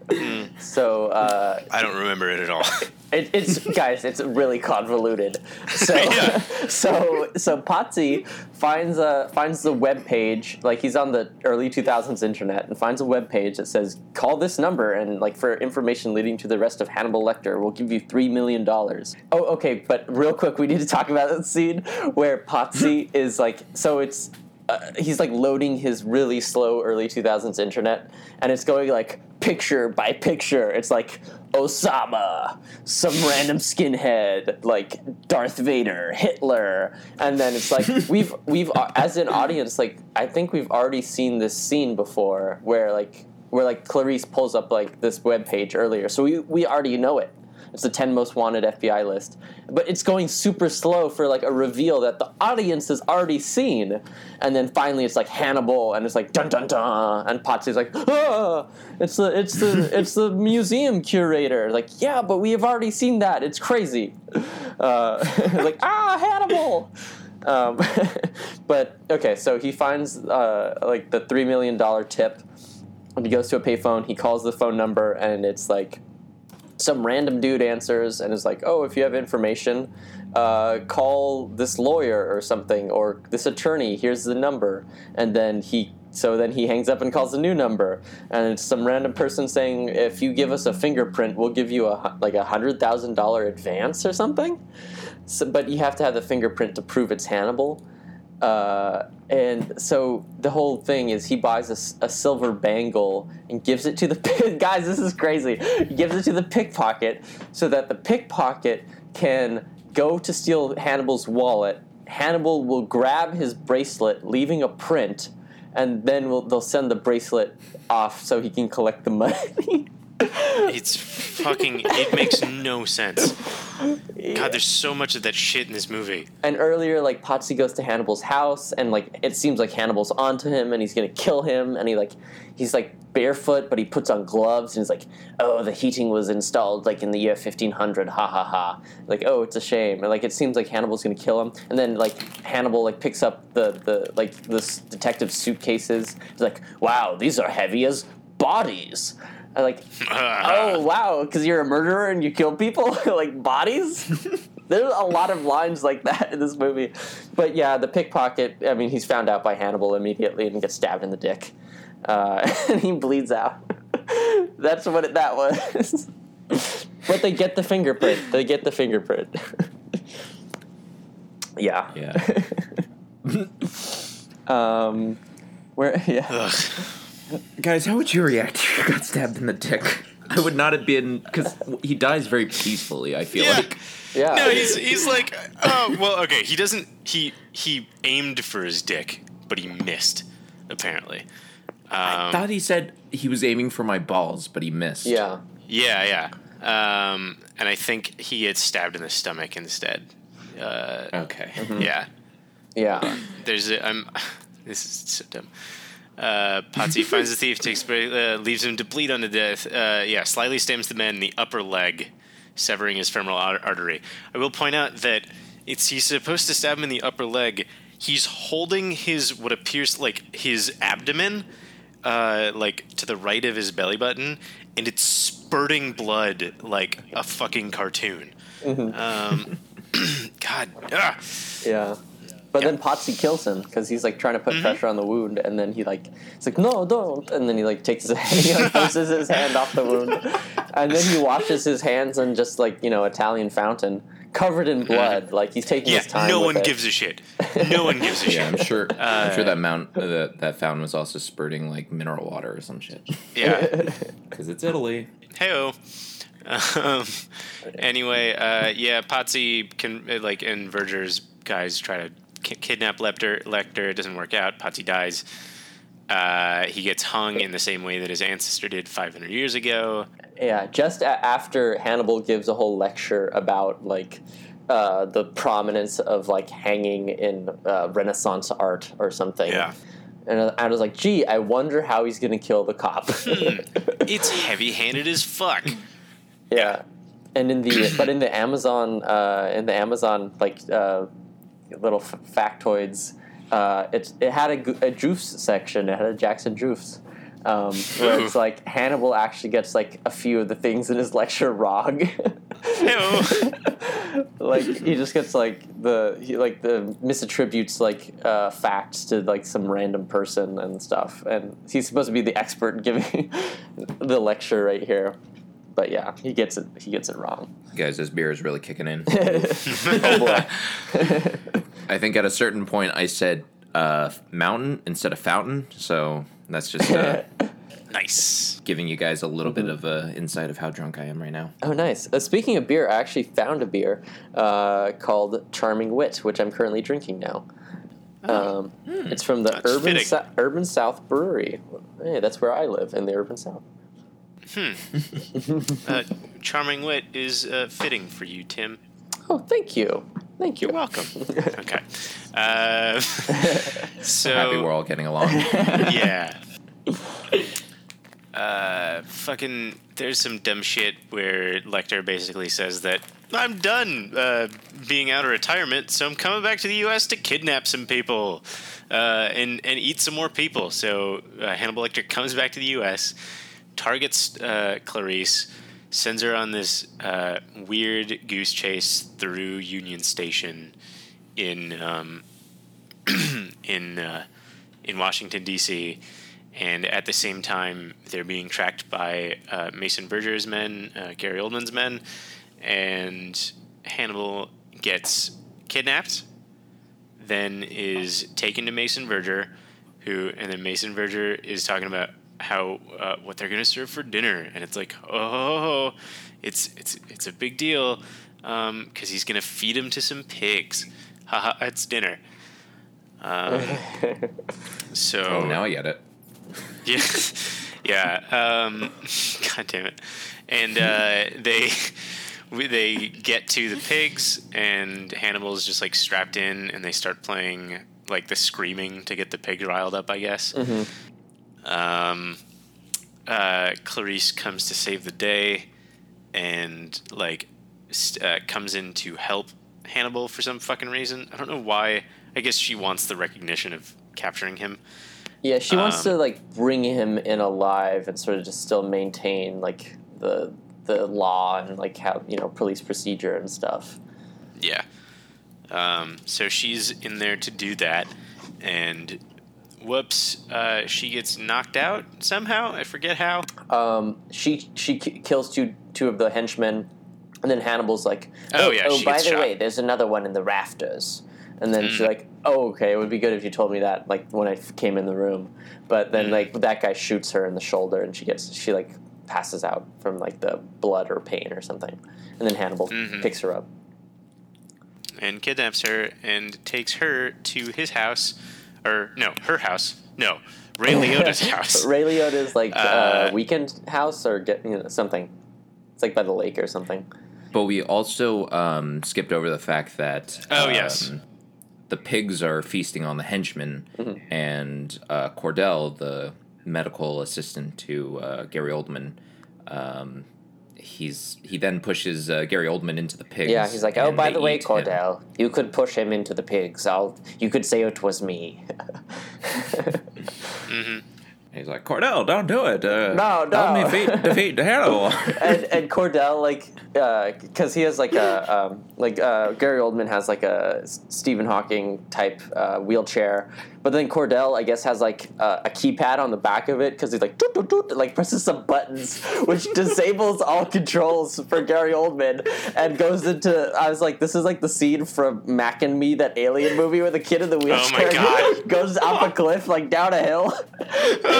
So uh, I don't remember it at all. *laughs* it, it's guys, it's really convoluted. So *laughs* Yeah. so so Pazzi finds a finds the web page like he's on the early 2000s internet and finds a web page that says call this number and like for information leading to the rest of Hannibal Lecter we'll give you three million dollars. Oh okay, but real quick we need to talk about that scene where Pazzi is like so it's uh, he's like loading his really slow early 2000s internet and it's going like picture by picture. It's like osama some random skinhead like darth vader hitler. And then it's like *laughs* we've we've uh, as an audience like i think we've already seen this scene before where like where like clarice pulls up like this web page earlier. So we, we already know it it's the 10 most wanted FBI list. But it's going super slow for like a reveal that the audience has already seen. And then finally it's like Hannibal and it's like dun dun dun and Pazzi's like, ah, it's the it's the *laughs* it's the museum curator. Like, yeah, but we have already seen that. It's crazy. Uh, *laughs* like, ah, Hannibal. Um, *laughs* but okay, so he finds uh, like the three million dollar tip, and he goes to a payphone. He calls the phone number, and it's like some random dude answers and is like, "Oh, if you have information, uh, call this lawyer or something or this attorney. Here's the number." And then he, so then he hangs up and calls a new number, and it's some random person saying, "If you give us a fingerprint, we'll give you a like a hundred thousand dollar advance or something." So, but you have to have the fingerprint to prove it's Hannibal. Uh, and so the whole thing is he buys a silver bangle and gives it to the *laughs* guys. This is crazy. He gives it to the pickpocket so that the pickpocket can go to steal Hannibal's wallet. Hannibal will grab his bracelet, leaving a print, and then we'll, they'll send the bracelet off so he can collect the money. *laughs* It's fucking. It makes no sense. God, there's so much of that shit in this movie. And earlier, like Pazzi goes to Hannibal's house, and like it seems like Hannibal's onto him, and he's gonna kill him. And he like he's like barefoot, but he puts on gloves, and he's like, "Oh, the heating was installed like in the year 1500." Ha ha ha! Like, oh, it's a shame. And like it seems like Hannibal's gonna kill him, and then like Hannibal like picks up the the like this detective suitcases. He's like, "Wow, these are heavy as bodies." I like, oh *laughs* wow, because you're a murderer and you kill people *laughs* like bodies. *laughs* There's a lot of lines like that in this movie, but yeah, the pickpocket. I mean, he's found out by Hannibal immediately and gets stabbed in the dick, uh, and he bleeds out. That's what it, that was. but they get the fingerprint. They get the fingerprint. yeah. Yeah. Um, where? Yeah. Ugh. Guys, how would you react if you got stabbed in the dick? I would not have been because he dies very peacefully. I feel Yeah. like. Yeah. No, he's he's like, oh well, okay. He doesn't. He he aimed for his dick, but he missed. Apparently. I Um, thought he said he was aiming for my balls, but he missed. yeah. yeah, yeah. Um, and I think he gets stabbed in the stomach instead. Uh, Okay. Yeah. Yeah. There's a, I'm. *laughs* This is so dumb. Uh, Pazzi *laughs* finds the thief, takes uh, leaves him to bleed unto death. Uh, yeah, slightly stabs the man in the upper leg, severing his femoral ar- artery. I will point out that it's he's supposed to stab him in the upper leg. He's holding his what appears like his abdomen, uh, like to the right of his belly button, and it's spurting blood like a fucking cartoon. Um, *clears throat* God, ah. Yeah. But then Pazzi kills him because he's like trying to put pressure on the wound, and then he like it's like no, don't, and then he like takes his *laughs* hand, he like forces his hand off the wound, and then he washes his hands in just like you know Italian fountain covered in blood. Like he's taking Yeah, his time. no with one it. gives a shit. *laughs* No one gives a Yeah, I'm shit. sure. I'm Uh, sure that mount that that fountain was also spurting like mineral water or some shit. Yeah. *laughs* Because it's Italy. Heyo. Um, anyway, uh, yeah, Pazzi can uh, like and Verger's guys try to ki- kidnap Lecter. Lecter it doesn't work out. Pazzi dies. Uh, he gets hung in the same way that his ancestor did 500 years ago. Yeah, just a- after Hannibal gives a whole lecture about like uh, the prominence of like hanging in uh, Renaissance art or something. Yeah. And I was like, gee, I wonder how he's going to kill the cop. it's heavy-handed as fuck. yeah. And in the but in the Amazon uh, in the Amazon like uh, little f- factoids, uh, it it had a, a juice section. It had a Jackson juice. Um, where it's like Hannibal actually gets like a few of the things in his lecture wrong. *laughs* Like he just gets like the he like the misattributes like uh, facts to like some random person and stuff, and he's supposed to be the expert giving *laughs* the lecture right here. But yeah, he gets it. He gets it wrong. Guys, this beer is really kicking in. *laughs* oh boy. *laughs* I think at a certain point I said uh, mountain instead of fountain, so that's just uh, *laughs* nice. giving you guys a little bit of uh, insight of how drunk I am right now. oh, nice. Uh, speaking of beer, I actually found a beer uh, called Charming Wit, which I'm currently drinking now. Um, It's from the That's Urban fitting. Urban South Brewery. Hey, that's where I live in the Urban South. *laughs* Uh, charming wit is uh, fitting for you, Tim. Oh, thank you. Thank you. You're welcome. *laughs* okay. Uh, *laughs* so Happy we're all getting along. yeah. Uh, fucking. There's some dumb shit where Lecter basically says that I'm done uh, being out of retirement, so I'm coming back to the U.S. to kidnap some people uh, and and eat some more people. So uh, Hannibal Lecter comes back to the U.S., targets uh, Clarice, sends her on this uh, weird goose chase through Union Station in um, *clears throat* in uh, in Washington D.C. And at the same time, they're being tracked by uh, Mason Verger's men, uh, Gary Oldman's men, and Hannibal gets kidnapped, then is taken to Mason Verger, who, and then Mason Verger is talking about how uh, what they're gonna serve for dinner, and it's like, oh, it's it's it's a big deal, because he's gonna feed him to some pigs. Haha, it's dinner. Um, *laughs* so oh, now I get it. *laughs* yeah, yeah. Um, *laughs* God damn it! And uh, they we, they get to the pigs, and Hannibal's just like strapped in, and they start playing like the screaming to get the pigs riled up. I guess. Um, uh, Clarice comes to save the day, and like uh, comes in to help Hannibal for some fucking reason. I don't know why. I guess she wants the recognition of capturing him. Yeah, she wants Um, to like bring him in alive and sort of just still maintain like the the law and like how you know police procedure and stuff. Yeah. Um, so she's in there to do that, and whoops, uh, she gets knocked out somehow. I forget how. Um, she she k- kills two two of the henchmen, and then Hannibal's like, Oh, oh, yeah, oh by the shot. way, there's another one in the rafters. And then she's Mm. like, "Oh, okay. It would be good if you told me that, like when I f- came in the room." But then, Mm. like that guy shoots her in the shoulder, and she gets she like passes out from like the blood or pain or something. And then Hannibal Mhm. picks her up. and kidnaps her and takes her to his house, or no, her house. No, Ray Liotta's *laughs* house. Ray Liotta's like uh, Uh, weekend house or get you know something. It's like by the lake or something. But we also um, skipped over the fact that Oh, um, yes. the pigs are feasting on the henchmen, Mm-hmm. and uh, Cordell, the medical assistant to uh, Gary Oldman, um, he's he then pushes uh, Gary Oldman into the pigs. Yeah, he's like, oh, by the way, eat him. Cordell, you could push him into the pigs. I'll. You could say it was me. *laughs* He's like, Cordell, don't do it. Uh, No, Help me no." defeat, defeat Hannibal. *laughs* and and Cordell like because he has like a um, like uh, Gary Oldman has like a Stephen Hawking type uh, wheelchair, but then Cordell I guess has like uh, a keypad on the back of it because he's like doot, doot, doot, like presses some buttons *laughs* which disables all controls for Gary Oldman and goes into I was like this is like the scene from Mac and Me that alien movie where the kid in the wheelchair God. *laughs* goes up a cliff like down a hill.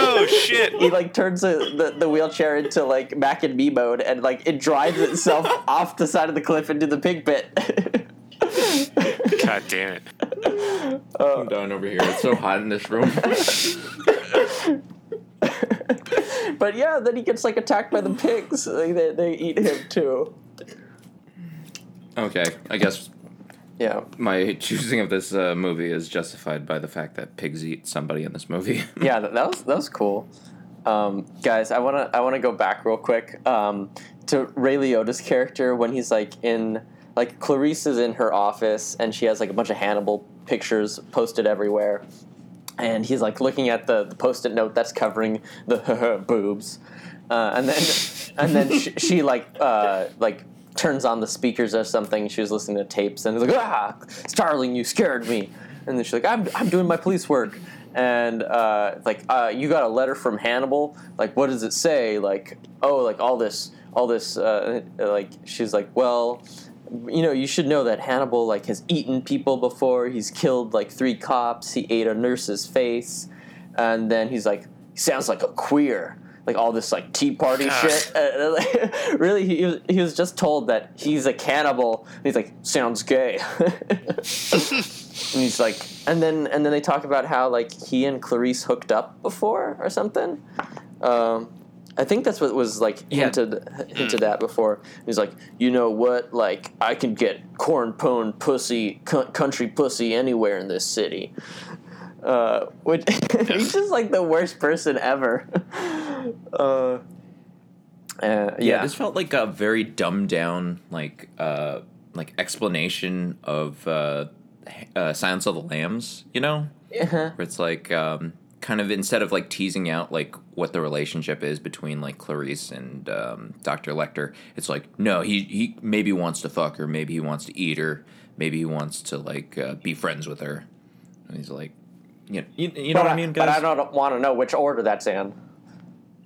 Oh *laughs* shit! he like turns the, the, the wheelchair into like Mac and Me mode, and like it drives itself *laughs* off the side of the cliff into the pig pit. *laughs* God damn it! Uh, I'm down over here. It's so hot in this room. but yeah, then he gets like attacked by the pigs. Like, they, they eat him too. okay, I guess Yeah. my *laughs* choosing of this uh, movie is justified by the fact that pigs eat somebody in this movie. *laughs* yeah, that, that was that was cool. Um, guys, I wanna I wanna go back real quick um, to Ray Liotta's character when he's like in like Clarice is in her office and she has like a bunch of Hannibal pictures posted everywhere, and he's like looking at the, the post-it note that's covering the *laughs* boobs, uh, and then and then she, she like uh, like turns on the speakers or something. She was listening to tapes and he's like, ah, Starling, you scared me. And then she's like, I'm, I'm doing my police work. And uh, like, uh, you got a letter from Hannibal. Like, what does it say? Like, oh, like all this, all this. Uh, like, she's like, well, you know, you should know that Hannibal like has eaten people before. He's killed like three cops. He ate a nurse's face, and then he's like, sounds like a queer. Like all this like Tea Party Gosh. shit. *laughs* Uh, like, *laughs* really, he was, he was just told that he's a cannibal. And he's like, sounds gay. *laughs* and he's like, and then and then they talk about how like he and Clarice hooked up before or something. Um, I think that's what was like Yeah. hinted hinted at before. He's like, you know what? Like, I can get corn pone pussy, cu- country pussy anywhere in this city. Uh, which *laughs* he's just like the worst person ever. *laughs* uh, uh, yeah, yeah, this felt like a very dumbed down, like uh, like explanation of uh, uh, Silence of the Lambs. You know, Uh-huh. where it's like um, kind of instead of like teasing out like what the relationship is between like Clarice and um, Doctor Lecter, it's like no, he he maybe wants to fuck her, maybe he wants to eat her, maybe he wants to like uh, be friends with her. And he's like, you know, you, you know what I mean, guys. But? I don't want to know which order that's in.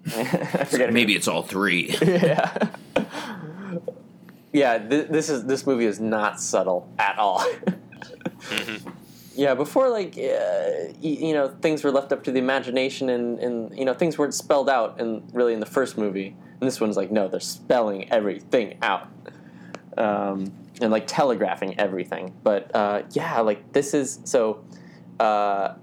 I *laughs* forget. maybe it's all three. *laughs* *laughs* yeah. Yeah, th- this is this movie is not subtle at all. Yeah, before like uh, y- you know things were left up to the imagination and, and you know things weren't spelled out and really in the first movie. And this one's like no, they're spelling everything out. Um, and like telegraphing everything. But uh, yeah, like this is so uh,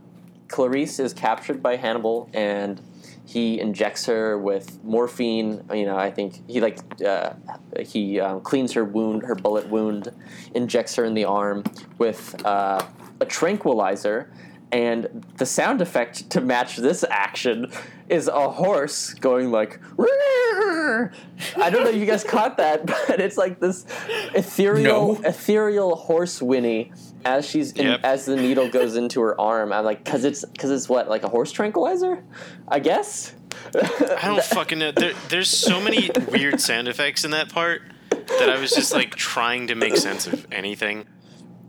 Clarice is captured by Hannibal and he injects her with morphine. You know, I think he like uh, he um, cleans her wound, her bullet wound, injects her in the arm with uh, a tranquilizer, and the sound effect to match this action is a horse going like. "Roar." I don't know if you guys *laughs* caught that, but it's like this ethereal, No. ethereal horse whinny as she's in, Yep. as the needle goes into her arm. I'm like, cause it's cause it's what like a horse tranquilizer, I guess. I don't *laughs* fucking know. There, there's so many weird sound effects in that part that I was just like trying to make sense of anything.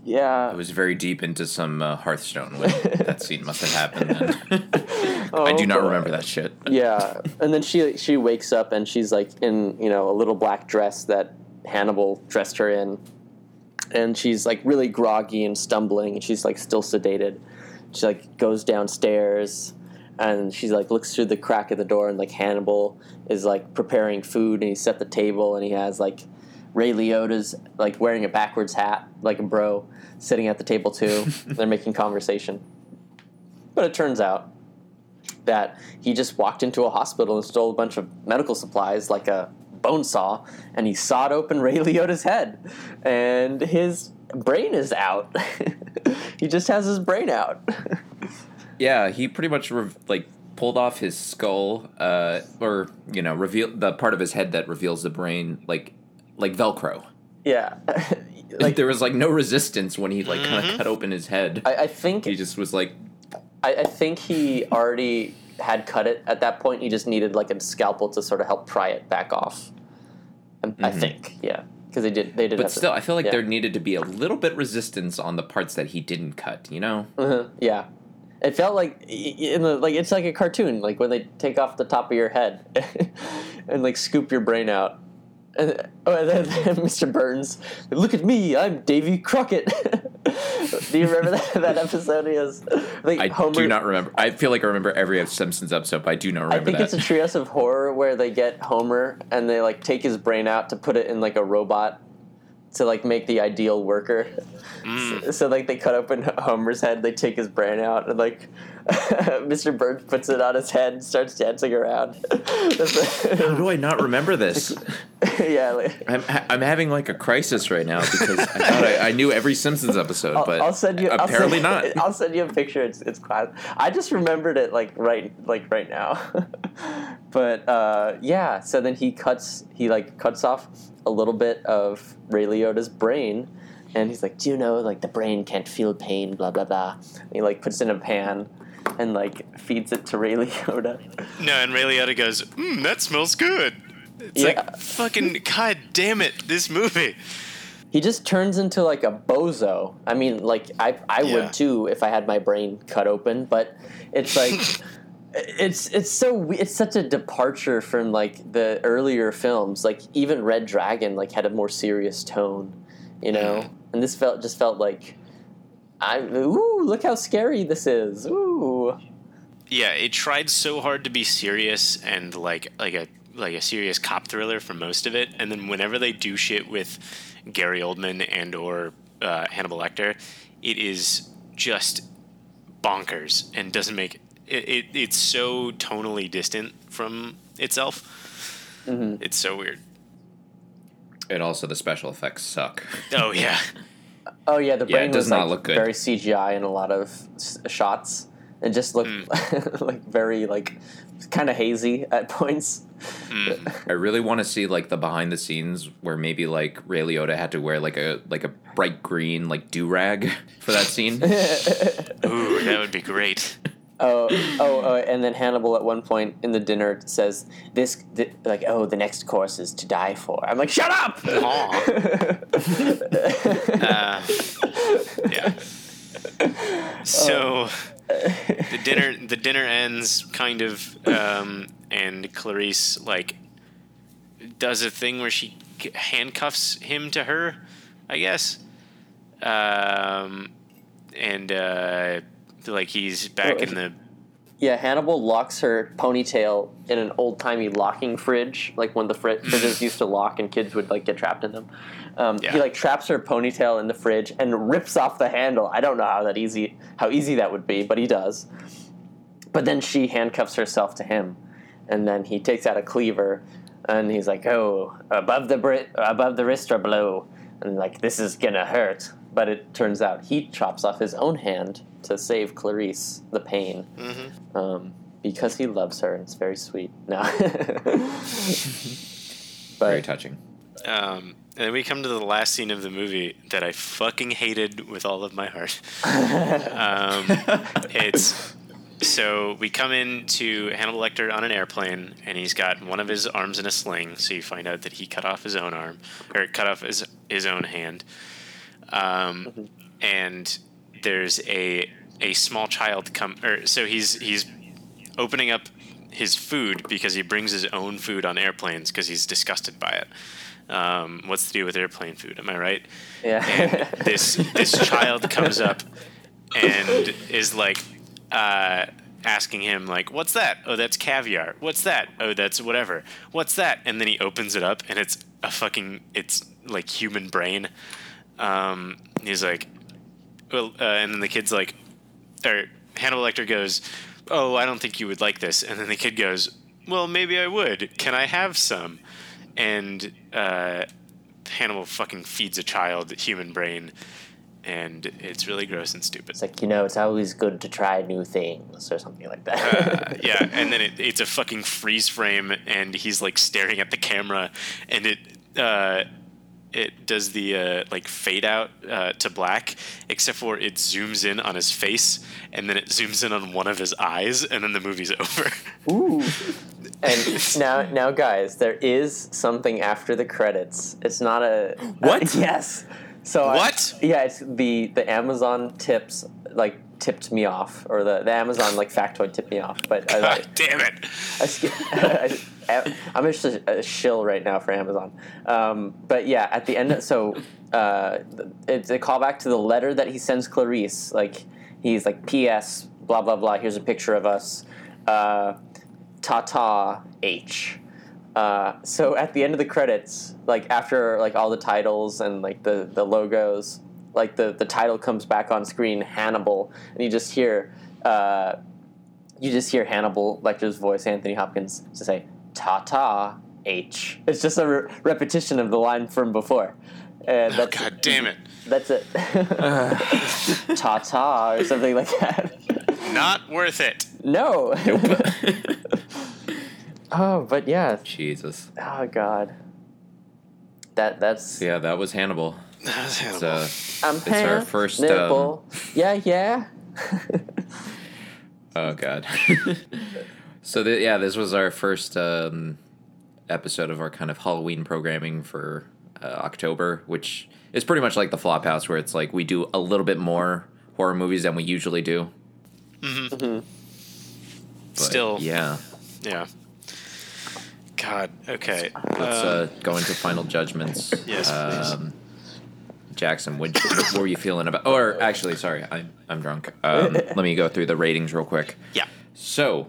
Yeah. I was very deep into some uh, Hearthstone when that scene must have happened. Then. *laughs* I Oh, do not boy. remember that shit. Yeah, and then she she wakes up and she's like in you know a little black dress that Hannibal dressed her in, and she's like really groggy and stumbling, and she's like still sedated. She like goes downstairs, and she's like looks through the crack of the door, and like Hannibal is like preparing food, and he set the table, and he has like Ray Liotta's like wearing a backwards hat, like a bro, sitting at the table too. *laughs* They're making conversation, but it turns out that he just walked into a hospital and stole a bunch of medical supplies like a bone saw and he sawed open Ray Liotta's head and his brain is out. *laughs* he just has his brain out. *laughs* Yeah, he pretty much re- like pulled off his skull, uh, or you know, reveal the part of his head that reveals the brain, like like Velcro. yeah. *laughs* Like like there was like no resistance when he like kind of cut open his head. I, I think he just was like, I, I think he already had cut it at that point. He just needed like a scalpel to sort of help pry it back off. Um, I think, yeah, because they did. They did. Mm-hmm. But have to- still, I feel like yeah. there needed to be a little bit resistance on the parts that he didn't cut. You know? Uh-huh, yeah. It felt like in the like it's like a cartoon, like when they take off the top of your head *laughs* and like scoop your brain out. And, *laughs* oh, and then, then Mr. Burns, look at me, I'm Davy Crockett. *laughs* do you remember that, that episode? He has, like, I Homer, do not remember. I feel like I remember every Simpsons episode, but I do not remember. I think that. it's a Treehouse of Horror where they get Homer and they like take his brain out to put it in like a robot to like make the ideal worker. So, so, like they cut open Homer's head, they take his brain out, and like *laughs* Mr. Burns puts it on his head and starts dancing around. *laughs* How do I not remember this? *laughs* yeah, like, I'm, ha- I'm having like a crisis right now because I thought I, I knew every Simpsons episode, I'll, but I'll send you. I'll apparently send- not. I'll send you a picture. It's it's class. I just remembered it like right like right now. but uh, yeah, so then he cuts he like cuts off a little bit of Ray Liotta's brain, and he's like, "Do you know like the brain can't feel pain?" Blah blah blah. And he like puts it in a pan. And like feeds it to Ray *laughs* Liotta. No, and Ray Liotta goes, mm, "That smells good." It's Yeah. like fucking *laughs* god damn it, this movie. He just turns into like a bozo. I mean, like I I Yeah. would too if I had my brain cut open, but it's like *laughs* it's it's so it's such a departure from like the earlier films. Like even Red Dragon like had a more serious tone, you know. And this felt just felt like I ooh look how scary this is. Ooh. Yeah, it tried so hard to be serious and like like a like a serious cop thriller for most of it, and then whenever they do shit with Gary Oldman and or uh, Hannibal Lecter, it is just bonkers and doesn't make it, it. It's so tonally distant from itself. It's so weird. and also the special effects suck. Oh yeah, *laughs* Oh yeah, the Yeah, brain does was not like look good. very CGI in a lot of s- shots. and just looked Mm. *laughs* like very like kind of hazy at points. I really want to see like the behind the scenes where maybe like Ray Liotta had to wear like a like a bright green like do rag *laughs* for that scene. ooh, that would be great. Oh, oh, oh, *laughs* and then Hannibal at one point in the dinner says this, th- like, oh, the next course is to die for. I'm like, shut up. *laughs* Uh, yeah. So the dinner the dinner ends kind of, um, and Clarice like does a thing where she handcuffs him to her, I guess. Um, and uh, like he's back Oh, in the yeah, Hannibal locks her ponytail in an old timey locking fridge, like when the fri- *laughs* fridges used to lock and kids would like get trapped in them. Um, Yeah. He like traps her ponytail in the fridge and rips off the handle. I don't know how that easy, how easy that would be, but he does. But then she handcuffs herself to him, and then he takes out a cleaver, and he's like, "Oh, above the bri- above the wrist or below," and like this is gonna hurt. But it turns out he chops off his own hand to save Clarice the pain, um, because he loves her, and it's very sweet. No, *laughs* Very touching. Um, and then we come to the last scene of the movie that I fucking hated with all of my heart. *laughs* um, it's so we come in to Hannibal Lecter on an airplane, and he's got one of his arms in a sling. So you find out that he cut off his own arm, or cut off his his own hand. Um, and there's a a small child come, or so he's he's opening up his food because he brings his own food on airplanes because he's disgusted by it. Um, what's to do with airplane food? Am I right? yeah, And this this *laughs* child comes up and is like uh, asking him like, "What's that? Oh, that's caviar. What's that? Oh, that's whatever. What's that?" And then he opens it up and it's a fucking it's like human brain. Um, he's like, well, uh, and then the kid's like, or Hannibal Lecter goes, "Oh, I don't think you would like this." And then the kid goes, "Well, maybe I would. Can I have some?" And uh, Hannibal fucking feeds a child human brain, and it's really gross and stupid. it's like you know, it's always good to try new things or something like that. Uh, *laughs* yeah, and then it, it's a fucking freeze frame, and he's like staring at the camera, and it uh, it does the uh, like fade out uh, to black, except for it zooms in on his face and then it zooms in on one of his eyes, and then the movie's *laughs* over. Ooh. *laughs* And now, now, guys, there is something after the credits. It's not a *gasps* What? *laughs* yes. So I- What? yeah, it's the the Amazon tips like tipped me off, or the, the Amazon like factoid tipped me off. But I, damn it! I, sk- I, *laughs* I'm just a, a shill right now for Amazon. Um, but yeah, at the end, of, so uh, it's a callback to the letter that he sends Clarice. Like he's like, "P.S. Blah blah blah. Here's a picture of us. Uh, ta ta H." Uh, so at the end of the credits, like after like all the titles and like the the logos, like the the title comes back on screen, Hannibal, and you just hear. Uh, you just hear Hannibal Lecter's voice, Anthony Hopkins, to say "ta ta H." It's just a re- repetition of the line from before. And Oh, that's God damn it! That's it. *sighs* *laughs* ta ta or something like that. Not worth it. no. *laughs* oh, but yeah. Jesus. Oh God. That that's. Yeah, that was Hannibal. That's It's, Hannibal. uh, I'm it's our first, um, yeah, yeah. *laughs* oh god. So th- yeah, this was our first um, episode of our kind of Halloween programming for uh, October, which is pretty much like the Flophouse, where it's like we do a little bit more horror movies than we usually do. But, Still, yeah. yeah. God. Okay. Let's Um, uh, go into final judgments. Yes, please. Um, Jackson, what, what were you feeling about? Or actually, sorry, I'm I'm drunk. Um, *laughs* let me go through the ratings real quick. yeah. So,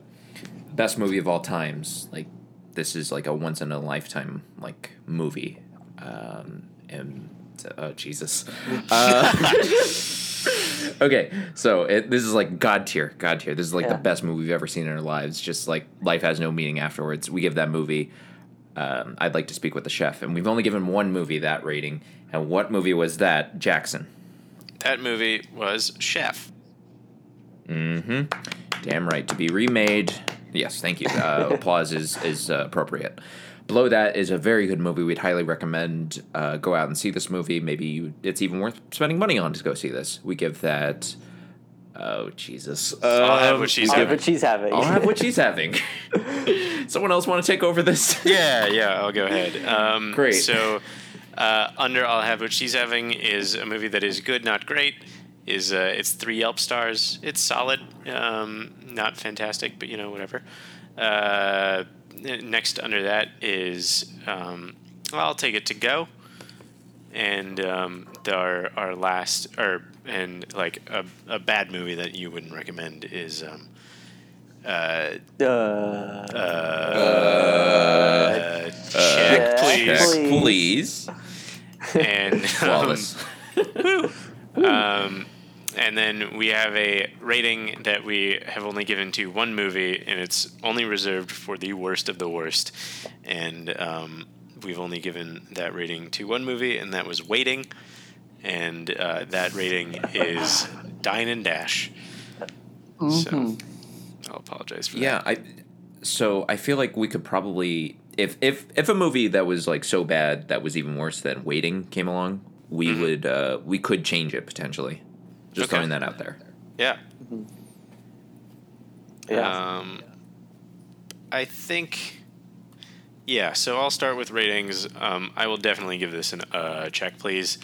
best movie of all times. Like this is like a once in a lifetime like movie. Um, and oh Jesus. *laughs* Uh, *laughs* okay, so it, this is like god tier, god tier. This is like Yeah. the best movie we've ever seen in our lives. Just like life has no meaning afterwards. We give that movie. Um, I'd like to speak with the chef, and we've only given one movie that rating. And what movie was that, Jackson? That movie was Chef. Mm-hmm. Damn right. To be remade. Yes, thank you. Uh, *laughs* applause is is uh, appropriate. Below that is a very good movie. We'd highly recommend uh, go out and see this movie. Maybe you, it's even worth spending money on to go see this. We give that. Oh Jesus! I'll have what she's I'll give- have what she's having. I'll have what she's *laughs* having. *laughs* Someone else want to take over this? Yeah, yeah, I'll go ahead. Um, Great. So, uh, under I'll have what she's having is a movie that is good, not great. Is uh, it's three Yelp stars. It's solid, um, not fantastic, but you know whatever. Uh, next under that is um, I'll take it to go, and um, the- our our last or and like a, a bad movie that you wouldn't recommend is. Um, uh, Uh, uh, check, check, please. please. please. And um, Flawless. um, *laughs* and then we have a rating that we have only given to one movie, and it's only reserved for the worst of the worst. And um, we've only given that rating to one movie, and that was Waiting. And uh, that rating is Dine and Dash. So I'll apologize for that. Yeah, I. So I feel like we could probably, if if if a movie that was like so bad that was even worse than Waiting came along, we would uh we could change it potentially. Just Okay. throwing that out there. that. Yeah. yeah. Um, I think, yeah. So I'll start with ratings. Um, I will definitely give this a uh, check, please.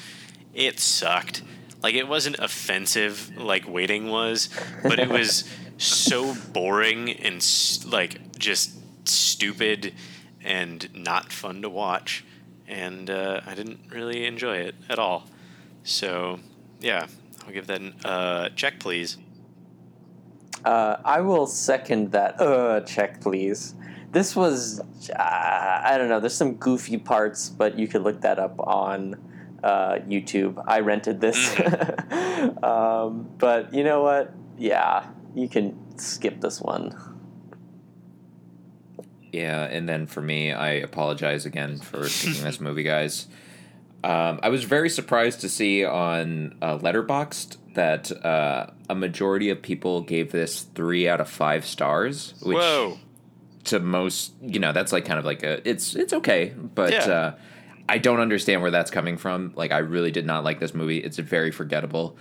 It sucked. Like it wasn't offensive like waiting was, but it was *laughs* so boring and like just stupid and not fun to watch, and uh, I didn't really enjoy it at all. So yeah, I'll give that a uh, check, please. Uh, I will second that. Uh, check, please. This was, uh, I don't know, there's some goofy parts, but you could look that up on uh, YouTube. I rented this. *laughs* um, but you know what? Yeah, you can skip this one. Yeah, and then for me, I apologize again for picking this *laughs* movie, guys. Um, I was very surprised to see on uh, Letterboxd that uh, a majority of people gave this three out of five stars, which Whoa. to most, you know, that's like kind of like a it's it's okay, but Yeah. uh, I don't understand where that's coming from. Like, I really did not like this movie. It's very forgettable.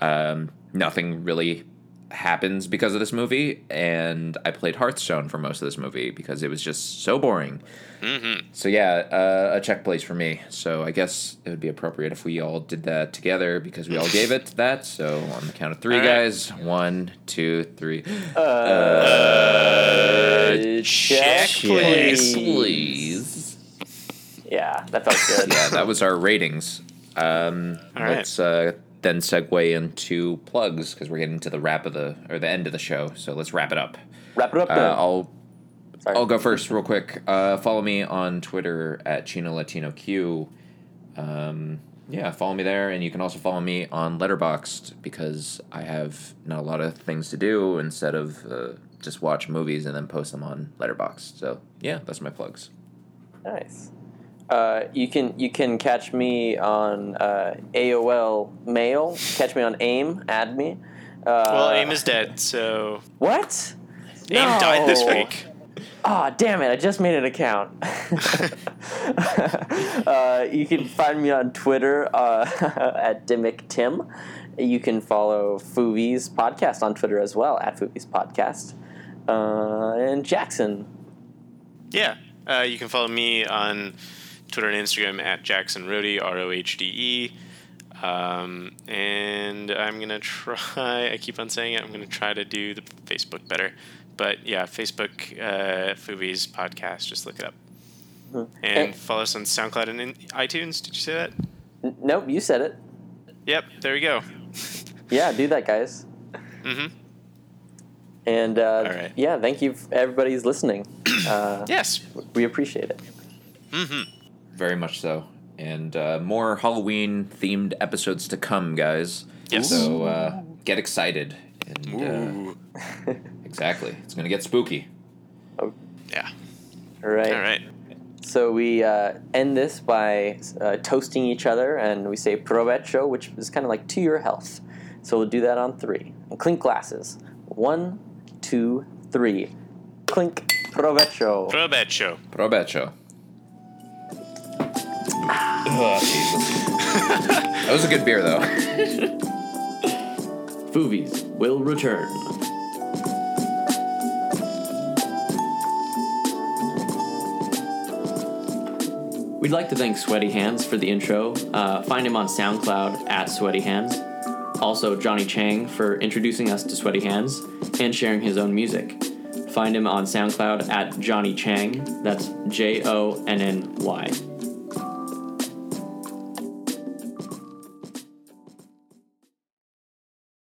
Um, nothing really happens because of this movie, and I played Hearthstone for most of this movie because it was just so boring. So yeah, uh, a check place for me. So I guess it would be appropriate if we all did that together because we all gave it that. So on the count of three, All right. guys, one, two, three. Uh, check, please. please. Yeah, that felt good. Yeah, that was our ratings. Um, All right. let's uh, then segue into plugs because we're getting to the wrap of the or the end of the show. So let's wrap it up. Wrap it up. Uh. I'll Sorry. I'll go first, real quick. Uh, follow me on Twitter at Chino Latino Q. Um, yeah, follow me there, and you can also follow me on Letterboxd because I have not a lot of things to do instead of uh, just watch movies and then post them on Letterboxd. So yeah, that's my plugs. Nice. Uh, you can you can catch me on uh, AOL Mail. Catch me on AIM. Add me. Uh, Well, AIM is dead, so what? AIM died this week. Ah, damn it! I just made an account. *laughs* uh, you can find me on Twitter uh, *laughs* at Dimmick Tim. You can follow Foovies podcast on Twitter as well at Foovies podcast. Uh, and Jackson. Yeah. Uh, you can follow me on Twitter and Instagram at Jackson Rohde, R O H D E. Um, and I'm going to try, I keep on saying it, I'm going to try to do the Facebook better. But yeah, Facebook, uh, Foovies Podcast, just look it up. And Eh. follow us on SoundCloud and in iTunes. Did you say that? N- nope, you said it. Yep, there we go. *laughs* Yeah, do that, guys. Mm-hmm. And uh, right. yeah, thank you, everybody's listening. *clears throat* Uh, Yes. We appreciate it. Mm-hmm. Very much so. And uh, more Halloween themed episodes to come, guys. Yes. So uh, get excited. And uh, *laughs* exactly, it's gonna get spooky. Yeah. All right. All right. So we uh, end this by uh, toasting each other, and we say provecho, which is kind of like to your health. So we'll do that on three. And clink glasses. One, two, three. Clink provecho. Provecho. Provecho. That was a good beer, though. *laughs* Foovies will return. We'd like to thank Sweaty Hands for the intro. Uh, find him on SoundCloud at Sweaty Hands. Also, Johnny Chang for introducing us to Sweaty Hands and sharing his own music. Find him on SoundCloud at Johnny Chang. That's J O N N Y.